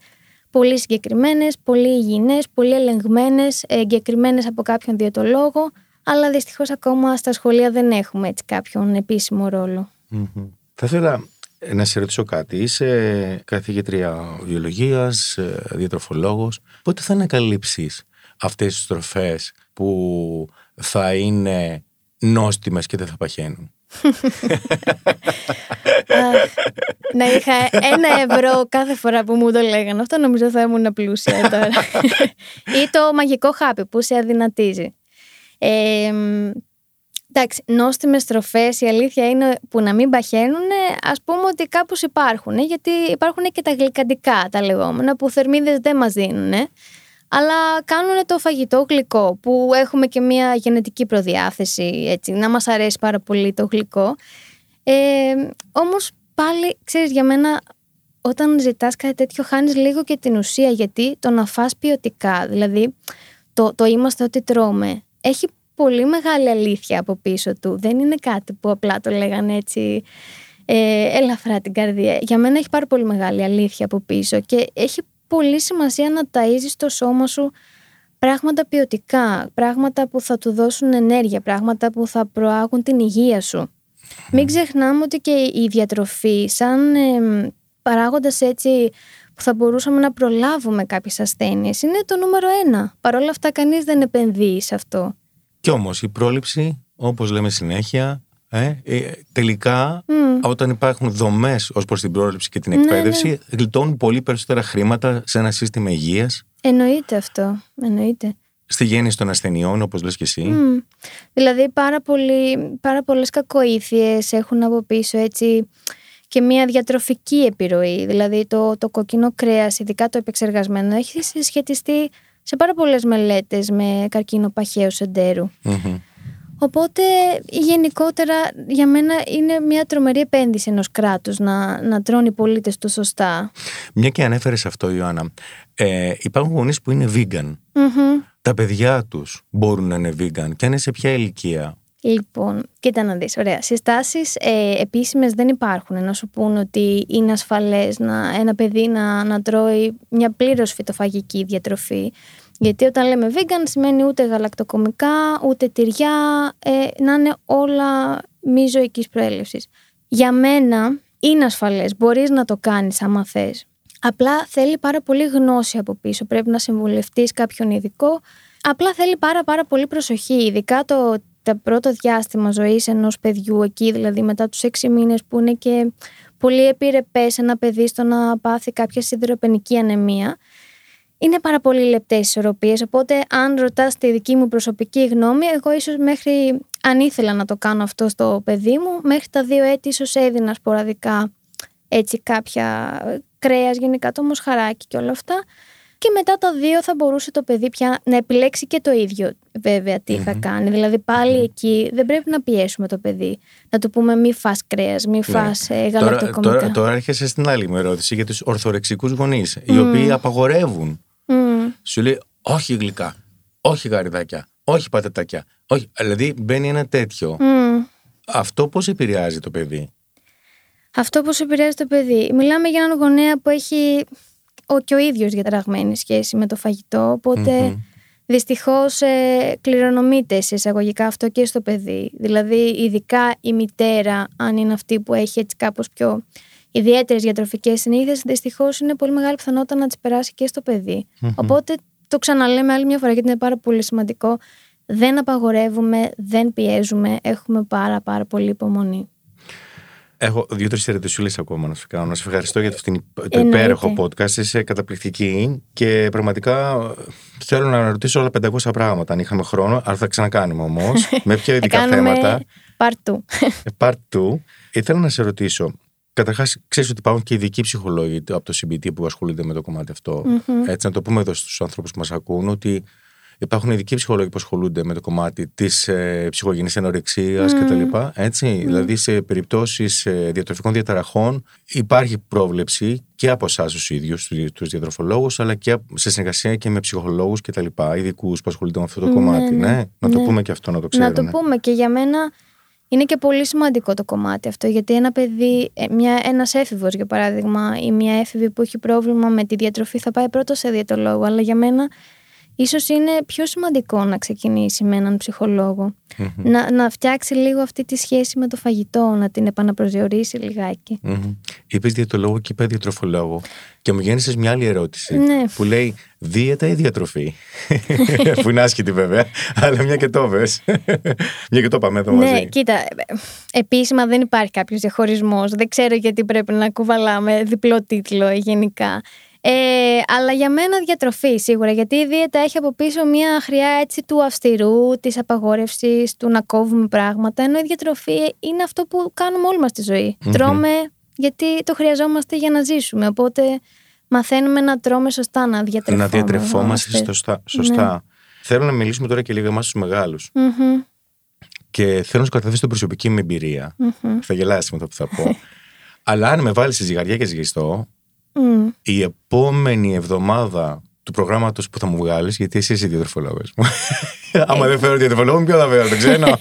D: πολύ συγκεκριμένες, πολύ υγιεινές, πολύ ελεγμένες, εγκεκριμένες από κάποιον διαιτολόγο. Αλλά δυστυχώς ακόμα στα σχολεία δεν έχουμε έτσι κάποιον επίσημο
C: Θα ήθελα να σε ρωτήσω κάτι. Είσαι καθηγήτρια βιολογίας, ε, διατροφολόγος. Πότε θα ανακαλύψεις αυτές τις τροφές που θα είναι νόστιμες και δεν θα παχαίνουν (laughs)
D: να είχα ένα ευρώ κάθε φορά που μου το λέγανε. Αυτό νομίζω θα ήμουν πλούσια τώρα. (laughs) Ή το μαγικό χάπι που σε αδυνατίζει. Ε, εντάξει, νόστιμες τροφές, η αλήθεια είναι που να μην παχαίνουν, ας πούμε ότι κάπως υπάρχουν. Γιατί υπάρχουν και τα γλυκαντικά τα λεγόμενα που θερμίδες δεν μας δίνουν αλλά κάνουν το φαγητό γλυκό που έχουμε και μια γενετική προδιάθεση έτσι, να μας αρέσει πάρα πολύ το γλυκό. Ε, όμως πάλι ξέρεις για μένα όταν ζητάς κάτι τέτοιο χάνεις λίγο και την ουσία γιατί το να φας ποιοτικά δηλαδή το, το είμαστε ότι τρώμε έχει πολύ μεγάλη αλήθεια από πίσω του. Δεν είναι κάτι που απλά το λέγανε έτσι ε, ελαφρά την καρδία για μένα έχει πάρα πολύ μεγάλη αλήθεια από πίσω και έχει πολύ σημασία να ταΐζεις το σώμα σου πράγματα ποιοτικά, πράγματα που θα του δώσουν ενέργεια, πράγματα που θα προάγουν την υγεία σου. Μην ξεχνάμε ότι και η διατροφή σαν ε, παράγοντας έτσι που θα μπορούσαμε να προλάβουμε κάποιες ασθένειες είναι το νούμερο ένα. Παρ' όλα αυτά κανείς δεν επενδύει σε αυτό.
C: Κι όμως η πρόληψη, όπως λέμε συνέχεια, ε, ε, τελικά, όταν υπάρχουν δομές ως προς την πρόληψη και την ναι, εκπαίδευση, ναι, γλιτώνουν πολύ περισσότερα χρήματα σε ένα σύστημα υγείας.
D: Εννοείται αυτό. Εννοείται.
C: Στη γέννηση των ασθενειών, όπως λες και εσύ.
D: Δηλαδή, πάρα, πολύ, πάρα πολλές κακοήθειες έχουν από πίσω έτσι και μια διατροφική επιρροή. Δηλαδή, το, το κοκκινό κρέας, ειδικά το επεξεργασμένο, έχει συσχετιστεί σε πάρα πολλές μελέτες με καρκίνο παχαίου εντέρου.
C: Μμμ.
D: Οπότε γενικότερα για μένα είναι μια τρομερή επένδυση ενός κράτους να, να τρώνε οι πολίτες του σωστά.
C: Μια και ανέφερες αυτό, Ιωάννα. Ε, υπάρχουν γονείς που είναι vegan.
D: Μμμ.
C: Τα παιδιά τους μπορούν να είναι vegan και αν είναι σε ποια ηλικία.
D: Λοιπόν, κοίτα να δεις, ωραία. Συστάσεις ε, επίσημες δεν υπάρχουν, να σου πούν ότι είναι ασφαλές να, ένα παιδί να, να τρώει μια πλήρως φυτοφαγική διατροφή. Γιατί όταν λέμε vegan σημαίνει ούτε γαλακτοκομικά, ούτε τυριά, ε, να είναι όλα μη ζωικής προέλευσης. Για μένα είναι ασφαλές, μπορείς να το κάνεις άμα θες. Απλά θέλει πάρα πολύ γνώση από πίσω, πρέπει να συμβουλευτείς κάποιον ειδικό. Απλά θέλει πάρα πάρα πολύ προσοχή, ειδικά το, το πρώτο διάστημα ζωής ενός παιδιού εκεί, δηλαδή μετά τους έξι μήνες που είναι και πολύ επιρρεπές ένα παιδί στο να πάθει κάποια σιδηροπενική ανεμία. Είναι πάρα πολύ λεπτές ισορροπίες. Οπότε, αν ρωτάς τη δική μου προσωπική γνώμη, εγώ ίσως μέχρι, αν ήθελα να το κάνω αυτό στο παιδί μου, μέχρι τα δύο έτη ίσως έδινα σποραδικά έτσι κάποια κρέας, γενικά το μοσχαράκι και όλα αυτά. Και μετά τα δύο θα μπορούσε το παιδί πια να επιλέξει και το ίδιο βέβαια τι θα κάνει. Δηλαδή πάλι εκεί δεν πρέπει να πιέσουμε το παιδί. Να του πούμε μη φας κρέας, μη φας ε,
C: Ναι. Τώρα,
D: γαλακτοκομικά.
C: τώρα, τώρα έρχεσαι στην άλλη μου ερώτηση για τους ορθορεξικούς γονείς, οι οποίοι απαγορεύουν.
D: Μμμ.
C: Σου λέει όχι γλυκά, όχι γαριδάκια, όχι πατατάκια. Όχι. Δηλαδή μπαίνει ένα τέτοιο.
D: Μμ.
C: Αυτό πώς επηρεάζει το παιδί;
D: Αυτό πώς επηρεάζει το παιδί; Μιλάμε για έναν γονέα που έχει ο, και ο ίδιος διαταραγμένη σχέση με το φαγητό, οπότε
C: Μμμ.
D: δυστυχώς ε, κληρονομείται σε εισαγωγικά αυτό και στο παιδί. Δηλαδή ειδικά η μητέρα, αν είναι αυτή που έχει έτσι κάπως πιο ιδιαίτερες διατροφικές συνήθειες, δυστυχώς είναι πολύ μεγάλη πιθανότητα να τις περάσει και στο παιδί. Οπότε το ξαναλέμε άλλη μια φορά γιατί είναι πάρα πολύ σημαντικό. Δεν απαγορεύουμε, δεν πιέζουμε, έχουμε πάρα πάρα πολύ υπομονή.
C: Έχω δύο-τρεις ερωτησούλες ακόμα να σου κάνω. Να σε ευχαριστώ για αυτήν το
D: Εννοείται.
C: υπέροχο podcast. Είσαι καταπληκτική και πραγματικά ε, θέλω να ρωτήσω όλα 500 πράγματα αν είχαμε χρόνο, αλλά θα ξανακάνουμε όμως. (laughs) με πιο ειδικά
D: Θα κάνουμε
C: θέματα.
D: Πάρτου.
C: Ε, Part 2. Ήθελα να σε ρωτήσω. Καταρχάς, ξέρεις ότι υπάρχουν και ειδικοί ψυχολόγοι από το CBT που ασχολούνται με το κομμάτι αυτό. Έτσι, να το πούμε εδώ στους ανθρώπους που μας ακούν, ότι υπάρχουν ειδικοί ψυχολόγοι που ασχολούνται με το κομμάτι της ε, ψυχογενής ανορεξίας κτλ. Έτσι, δηλαδή σε περιπτώσεις ε, διατροφικών διαταραχών υπάρχει πρόβλεψη και από εσάς τους ίδιους, τους διατροφολόγους, αλλά και από- σε συνεργασία και με ψυχολόγους κτλ. Ειδικούς που ασχολούνται με αυτό το
D: Ναι,
C: κομμάτι.
D: ναι,
C: Ναι, να το
D: ναι.
C: πούμε και αυτό, να το
D: Να
C: ξέρουν.
D: το πούμε και για μένα είναι και πολύ σημαντικό το κομμάτι αυτό γιατί ένα παιδί, ε, μια, ένας έφηβος για παράδειγμα ή μια έφηβη που έχει πρόβλημα με τη διατροφή θα πάει πρώτος σε διαιτολόγο. Αλλά για μένα ίσως είναι πιο σημαντικό να ξεκινήσει με έναν ψυχολόγο να, να φτιάξει λίγο αυτή τη σχέση με το φαγητό να την επαναπροσδιορίσει λιγάκι
C: Είπες διαιτολόγο και είπα διατροφολόγο. Και μου γέννησες μια άλλη ερώτηση.
D: Ναι.
C: Που λέει δίαιτα ή διατροφή. (laughs) που είναι άσχετη βέβαια. Αλλά μια και το πες. (laughs) μια και το πάμε εδώ
D: Ναι,
C: μαζί.
D: κοίτα, ε, επίσημα δεν υπάρχει κάποιος διαχωρισμός. Δεν ξέρω γιατί πρέπει να κουβαλάμε διπλό τίτλο γενικά. Ε, αλλά για μένα διατροφή σίγουρα, γιατί η δίαιτα έχει από πίσω μια χρειά έτσι του αυστηρού, της απαγόρευσης, του να κόβουμε πράγματα, ενώ η διατροφή είναι αυτό που κάνουμε όλοι μας στη ζωή. Τρώμε γιατί το χρειαζόμαστε για να ζήσουμε, οπότε μαθαίνουμε να τρώμε σωστά, να
C: Να
D: διατρεφόμαστε.
C: διατρεφόμαστε σωστά. σωστά. Θέλω να μιλήσουμε τώρα και λίγο εμά του μεγάλους.
D: Μμμ,
C: Και θέλω να σου καταθέσω την προσωπική μου εμπειρία.
D: μμμ,
C: Θα γελάσεις με αυτό που θα πω. (laughs) Αλλά αν με βάλεις σε ζυγαριά και ζυγιστό,
D: μμ.
C: η επόμενη εβδομάδα του προγράμματος που θα μου βγάλεις, γιατί εσύ είσαι διατροφολόγο μου. (laughs) Άμα δεν φέρω διατροφολόγο, ποιο θα φέρω, δεν ξέρω. (laughs)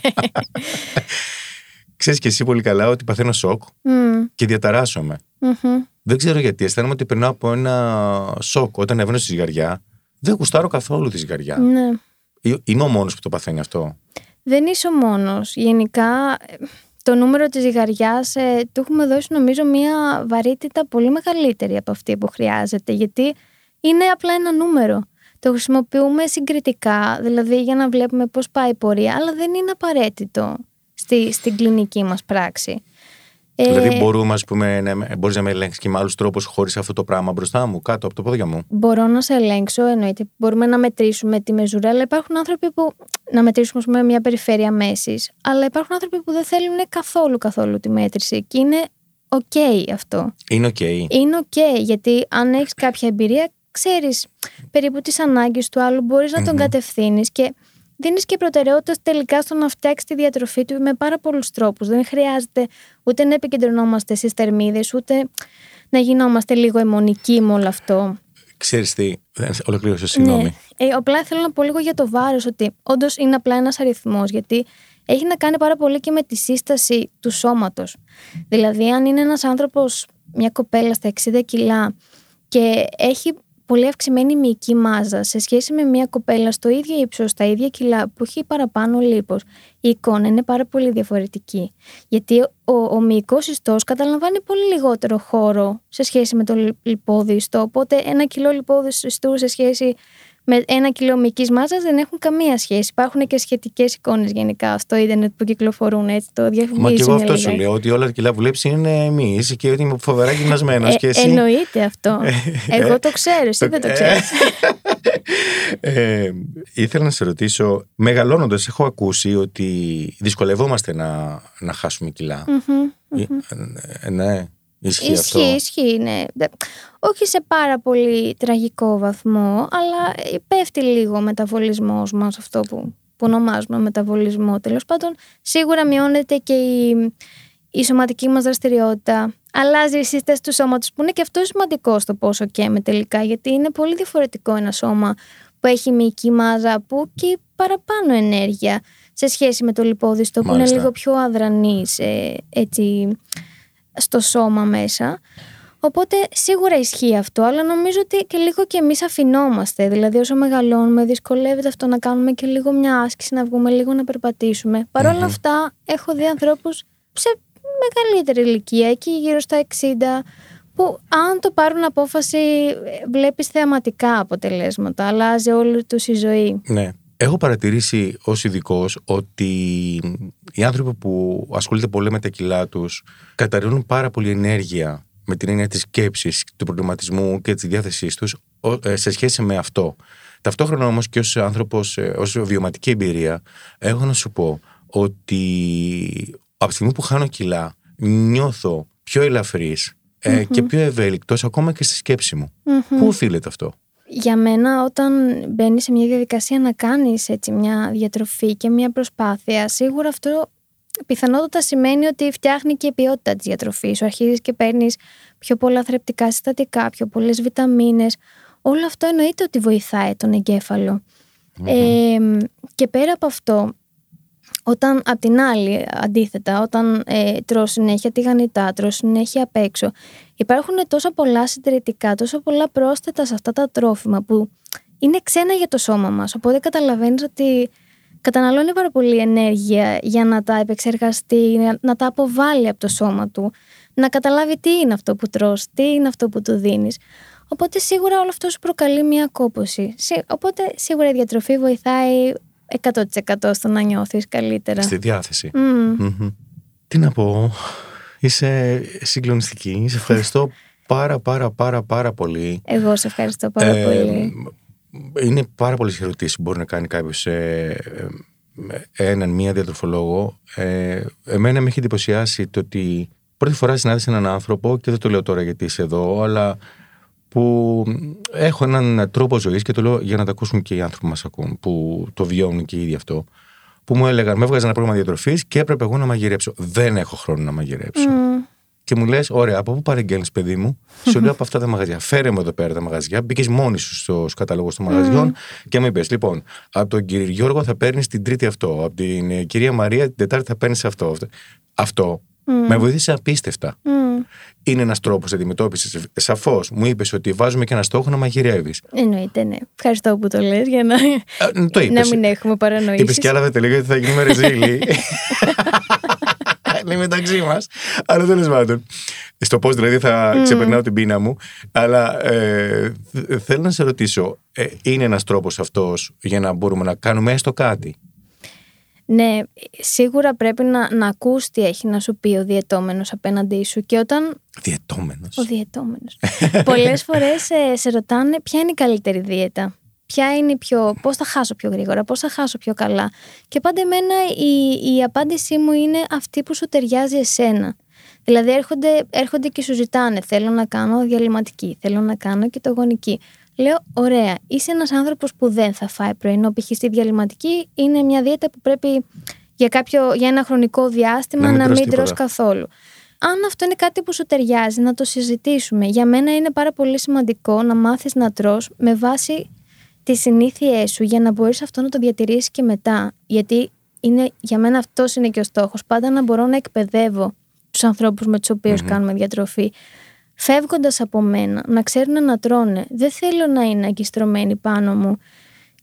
C: Ξέρεις και εσύ πολύ καλά ότι παθαίνω σοκ
D: Μμ,
C: και διαταράσσομαι.
D: μμμ.
C: Δεν ξέρω γιατί. Αισθάνομαι ότι περνάω από ένα σοκ όταν ανεβαίνω στη ζυγαριά. Δεν γουστάρω καθόλου τη ζυγαριά.
D: Ναι.
C: Ε, Είμαι ο μόνος που το παθαίνει αυτό;
D: Δεν είσαι ο μόνος. Γενικά, ε, το νούμερο της ζυγαριάς ε, του έχουμε δώσει νομίζω μια βαρύτητα πολύ μεγαλύτερη από αυτή που χρειάζεται, γιατί είναι απλά ένα νούμερο. Το χρησιμοποιούμε συγκριτικά, δηλαδή για να βλέπουμε πώς πάει η πορεία, αλλά δεν είναι απαραίτητο στη, στην κλινική μας πράξη. Ε,
C: Δηλαδή, μπορούμε, ας πούμε, να, μπορείς να με ελέγξεις και με άλλους τρόπους χωρίς αυτό το πράγμα μπροστά μου, κάτω από το πόδια μου;
D: Μπορώ να σε ελέγξω, εννοείται. Μπορούμε να μετρήσουμε τη μεζούρα, αλλά υπάρχουν άνθρωποι που. να μετρήσουμε, ας πούμε, μια περιφέρεια μέσης. Αλλά υπάρχουν άνθρωποι που δεν θέλουν καθόλου καθόλου τη μέτρηση. Και είναι οκ αυτό.
C: Είναι οκ.
D: Είναι οκ, γιατί αν έχεις κάποια εμπειρία, ξέρεις περίπου τις ανάγκες του άλλου, μπορείς να τον κατευθύνεις και δίνεις και προτεραιότητα τελικά στο να φτιάξεις τη διατροφή του με πάρα πολλούς τρόπους. Δεν χρειάζεται ούτε να επικεντρωνόμαστε στις θερμίδες, ούτε να γινόμαστε λίγο αιμονικοί με όλο αυτό.
C: Ξέρεις τι, ολοκλήρωσε, συγγνώμη.
D: Ναι. Ε, απλά θέλω να πω λίγο για το βάρος, ότι όντως είναι απλά ένας αριθμός, γιατί έχει να κάνει πάρα πολύ και με τη σύσταση του σώματος. Δηλαδή, αν είναι ένας άνθρωπος, μια κοπέλα στα 60 κιλά και έχει πολύ αυξημένη μυϊκή μάζα σε σχέση με μια κοπέλα στο ίδιο ύψος, στα ίδια κιλά που έχει παραπάνω λίπος, η εικόνα είναι πάρα πολύ διαφορετική. Γιατί ο, ο μυϊκός ιστός καταλαμβάνει πολύ λιγότερο χώρο σε σχέση με το λιπόδι ιστό, οπότε ένα κιλό λιπόδι ιστού σε σχέση με ένα κιλό μυϊκής μάζας δεν έχουν καμία σχέση. Υπάρχουν και σχετικές εικόνες γενικά στο ίντερνετ που κυκλοφορούν έτσι το διαφημίζει.
C: Μα και εγώ αυτό σου λέω, ότι όλα τα κιλά που βλέπεις είναι εμείς και ότι είμαι φοβερά γυμνασμένος.
D: Ε,
C: εσύ...
D: Εννοείται αυτό.
C: Ε,
D: εγώ το ξέρω, εσύ δεν το ξέρεις.
C: ε, ήθελα να σε ρωτήσω, μεγαλώνοντας, έχω ακούσει ότι δυσκολευόμαστε να, να χάσουμε κιλά. Ε, ναι. Ισχύει,
D: ισχύει,
C: αυτό.
D: ισχύει, ναι. Όχι σε πάρα πολύ τραγικό βαθμό, αλλά πέφτει λίγο ο μεταβολισμός μας, αυτό που, που ονομάζουμε μεταβολισμό. Τέλος πάντων, σίγουρα μειώνεται και η, η σωματική μας δραστηριότητα. Αλλάζει η σύσταση του σώματος, που είναι και αυτό σημαντικό στο πόσο και με τελικά, γιατί είναι πολύ διαφορετικό ένα σώμα που έχει μυϊκή μάζα, που και παραπάνω ενέργεια σε σχέση με το λιπόδιστο, που είναι λίγο πιο αδρανής, ε, έτσι στο σώμα μέσα. Οπότε σίγουρα ισχύει αυτό, αλλά νομίζω ότι και λίγο και εμείς αφινόμαστε. Δηλαδή όσο μεγαλώνουμε δυσκολεύεται αυτό να κάνουμε και λίγο μια άσκηση, να βγούμε λίγο να περπατήσουμε. Παρ' όλα αυτά έχω δει ανθρώπους σε μεγαλύτερη ηλικία, εκεί γύρω στα 60, που αν το πάρουν απόφαση βλέπεις θεαματικά αποτελέσματα, αλλάζει όλη τους η ζωή.
C: Ναι. Έχω παρατηρήσει ως ειδικός ότι οι άνθρωποι που ασχολούνται πολύ με τα κιλά τους καταρρύνουν πάρα πολύ ενέργεια με την έννοια της σκέψης, του προβληματισμού και της διάθεσής τους σε σχέση με αυτό. Ταυτόχρονα όμως και ως άνθρωπος, ως βιωματική εμπειρία, έχω να σου πω ότι από τη στιγμή που χάνω κιλά νιώθω πιο ελαφρύς και πιο ευέλικτος ακόμα και στη σκέψη μου. Πού οφείλεται αυτό;
D: Για μένα όταν μπαίνει σε μια διαδικασία να κάνεις έτσι μια διατροφή και μια προσπάθεια, σίγουρα αυτό πιθανότατα σημαίνει ότι φτιάχνει και η ποιότητα της διατροφής. Σου αρχίζεις και παίρνεις πιο πολλά θρεπτικά συστατικά, πιο πολλές βιταμίνες. Όλο αυτό εννοείται ότι βοηθάει τον εγκέφαλο. Ε, και πέρα από αυτό, όταν απ' την άλλη, αντίθετα, όταν ε, τρώω συνέχεια τηγανιτά, τρώω συνέχεια απ' έξω, υπάρχουν τόσο πολλά συντηρητικά, τόσο πολλά πρόσθετα σε αυτά τα τρόφιμα που είναι ξένα για το σώμα μας. Οπότε καταλαβαίνεις ότι καταναλώνει πάρα πολύ ενέργεια για να τα επεξεργαστεί, να τα αποβάλει από το σώμα του, να καταλάβει τι είναι αυτό που τρως, τι είναι αυτό που του δίνεις. Οπότε σίγουρα όλο αυτό σου προκαλεί μια κόπωση. Οπότε σίγουρα η διατροφή βοηθάει 100% στο να νιώθεις καλύτερα.
C: Στη διάθεση. Τι να πω, είσαι συγκλονιστική. Σε ευχαριστώ πάρα πάρα πάρα πάρα πολύ.
D: Εγώ σε ευχαριστώ πάρα ε, πολύ.
C: Είναι πάρα πολλές ερωτήσεις που μπορεί να κάνει κάποιος σε έναν μία διατροφολόγο. Ε, εμένα με έχει εντυπωσιάσει το ότι πρώτη φορά συνάντησε έναν άνθρωπο και δεν το λέω τώρα γιατί είσαι εδώ, αλλά που έχω έναν τρόπο ζωής και το λέω για να τα ακούσουν και οι άνθρωποι που μας ακούν, που το βιώνουν και οι ίδιοι αυτό. Που μου έλεγαν, με έβγαζε ένα πρόγραμμα διατροφής και έπρεπε εγώ να μαγειρέψω. Δεν έχω χρόνο να μαγειρέψω. Mm. Και μου λες, ωραία, από πού παρεγγέλνει, παιδί μου; Σου λέω από αυτά τα μαγαζιά. Φέρε μου εδώ πέρα τα μαγαζιά. Μπήκες μόνη σου στου καταλόγου των μαγαζιών και μου είπες, λοιπόν, από τον κύριο Γιώργο θα παίρνεις την Τρίτη αυτό. Από την ε, κυρία Μαρία την Τετάρτη θα παίρνεις αυτό. Αυτό με βοήθησε απίστευτα είναι ένας τρόπος αντιμετώπισης. Σαφώς μου είπες ότι βάζουμε και ένα στόχο να μαγειρεύει.
D: Εννοείται, ναι. Ευχαριστώ που το λες για να,
C: ε, το
D: να μην έχουμε παρανοήσεις.
C: Είπες κι άλλα δεν τελείω γιατί θα γίνουμε ρεζίλοι. (laughs) είναι μεταξύ μας. Αλλά τέλος πάντων. Στο πώ δηλαδή θα ξεπερνάω την πείνα μου. Αλλά ε, θέλω να σε ρωτήσω, ε, είναι ένας τρόπος αυτός για να μπορούμε να κάνουμε έστω κάτι;
D: Ναι, σίγουρα πρέπει να, να ακούς τι έχει να σου πει ο διαιτώμενος απέναντί σου και όταν...
C: Διαιτώμενος.
D: Ο διαιτώμενος. Πολλές φορές σε, σε ρωτάνε ποια είναι η καλύτερη δίαιτα. Ποια είναι η πιο... Πώς θα χάσω πιο γρήγορα, πώς θα χάσω πιο καλά. Και πάντα εμένα η, η απάντησή μου είναι αυτή που σου ταιριάζει εσένα. Δηλαδή έρχονται, έρχονται και σου ζητάνε θέλω να κάνω διαλυματική, θέλω να κάνω και το γονική. Λέω, ωραία, είσαι ένας άνθρωπος που δεν θα φάει πρωινό, π.χ. στη διαλυματική είναι μια δίαιτα που πρέπει για, κάποιο, για ένα χρονικό διάστημα
C: Να μην
D: να
C: τρως
D: μην τρως
C: τίποτα.
D: καθόλου. Αν αυτό είναι κάτι που σου ταιριάζει, να το συζητήσουμε. Για μένα είναι πάρα πολύ σημαντικό να μάθεις να τρως με βάση τις συνήθειές σου για να μπορείς αυτό να το διατηρήσεις και μετά. Γιατί είναι, για μένα αυτός είναι και ο στόχος. Πάντα να μπορώ να εκπαιδεύω τους ανθρώπους με τους οποιους κάνουμε διατροφή. Φεύγοντας από μένα, να ξέρουν να τρώνε. Δεν θέλω να είναι αγκιστρωμένοι πάνω μου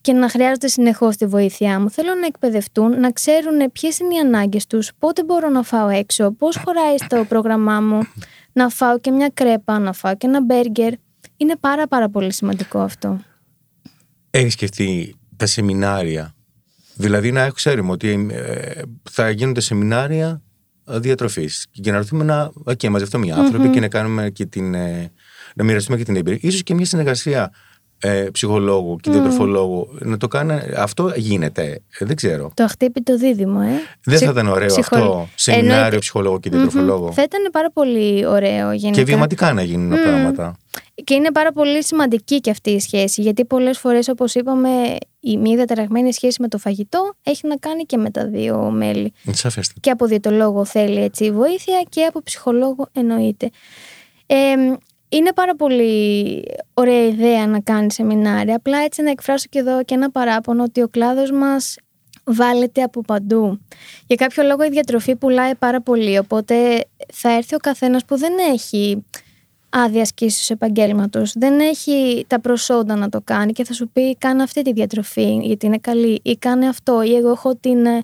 D: και να χρειάζονται συνεχώς τη βοήθειά μου. Θέλω να εκπαιδευτούν, να ξέρουν ποιες είναι οι ανάγκες τους, πότε μπορώ να φάω έξω, πώς χωράει στο πρόγραμμά μου, να φάω και μια κρέπα, να φάω και ένα μπέργκερ. Είναι πάρα πάρα πολύ σημαντικό αυτό.
C: Έχεις σκεφτεί τα σεμινάρια; Δηλαδή να ξέρουμε ότι ε, θα γίνονται σεμινάρια διατροφής. Και να έρθουμε να okay, μαζευτούμε οι ανθρωποι και να κάνουμε και την. ε, να μοιραστούμε και την εμπειρία. Ίσως και μια συνεργασία ε, ψυχολόγου και διατροφολόγου. Να το κάνει. Αυτό γίνεται. Ε, δεν ξέρω.
D: Το αχτύπητο δίδυμο, ε.
C: Δεν θα
D: Ψυχ-
C: ήταν ωραίο
D: ψυχολ-
C: αυτό. Σεμινάριο
D: Εννοείται.
C: ψυχολόγου και
D: Μμμ.
C: διατροφολόγου.
D: Θα ήταν πάρα πολύ ωραίο γενικά.
C: Και βιωματικά να γίνουν πράγματα.
D: Και είναι πάρα πολύ σημαντική και αυτή η σχέση, γιατί πολλές φορές, όπως είπαμε, η μη διαταραγμένη σχέση με το φαγητό έχει να κάνει και με τα δύο μέλη.
C: Σαφέστατα.
D: Και από διαιτολόγο θέλει έτσι βοήθεια και από ψυχολόγο εννοείται. Ε, είναι πάρα πολύ ωραία ιδέα να κάνεις σεμινάρια. Απλά έτσι να εκφράσω και εδώ και ένα παράπονο ότι ο κλάδος μας βάλετε από παντού. Για κάποιο λόγο η διατροφή πουλάει πάρα πολύ, οπότε θα έρθει ο καθένας που δεν έχει άδεια ασκήσεως επαγγέλματος, δεν έχει τα προσόντα να το κάνει και θα σου πει κάνε αυτή τη διατροφή γιατί είναι καλή ή κάνε αυτό ή εγώ έχω την, ε,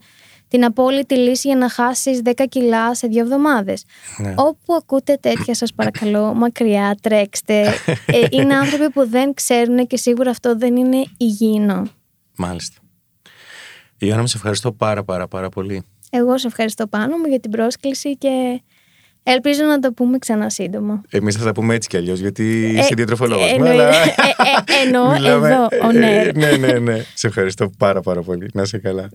D: την απόλυτη λύση για να χάσεις 10 κιλά σε δύο εβδομάδες.
C: Ναι.
D: Όπου ακούτε τέτοια σας παρακαλώ μακριά τρέξτε. Ε, είναι άνθρωποι που δεν ξέρουν και σίγουρα αυτό δεν είναι υγιεινό.
C: Μάλιστα. Ιωάννα, μου σε ευχαριστώ πάρα πάρα πάρα πολύ.
D: Εγώ σε ευχαριστώ πάνω μου για την πρόσκληση και ελπίζω να το πούμε ξανά σύντομα.
C: Εμείς θα τα πούμε έτσι κι αλλιώς, γιατί
D: Ε,
C: είσαι διατροφολόγο.
D: εννοεί- ε, ε, εννοώ εδώ, on air.
C: ναι, ναι, ναι. Σε ευχαριστώ πάρα πάρα πολύ. Να είσαι καλά.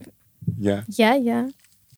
C: Γεια.
D: Γεια, γεια.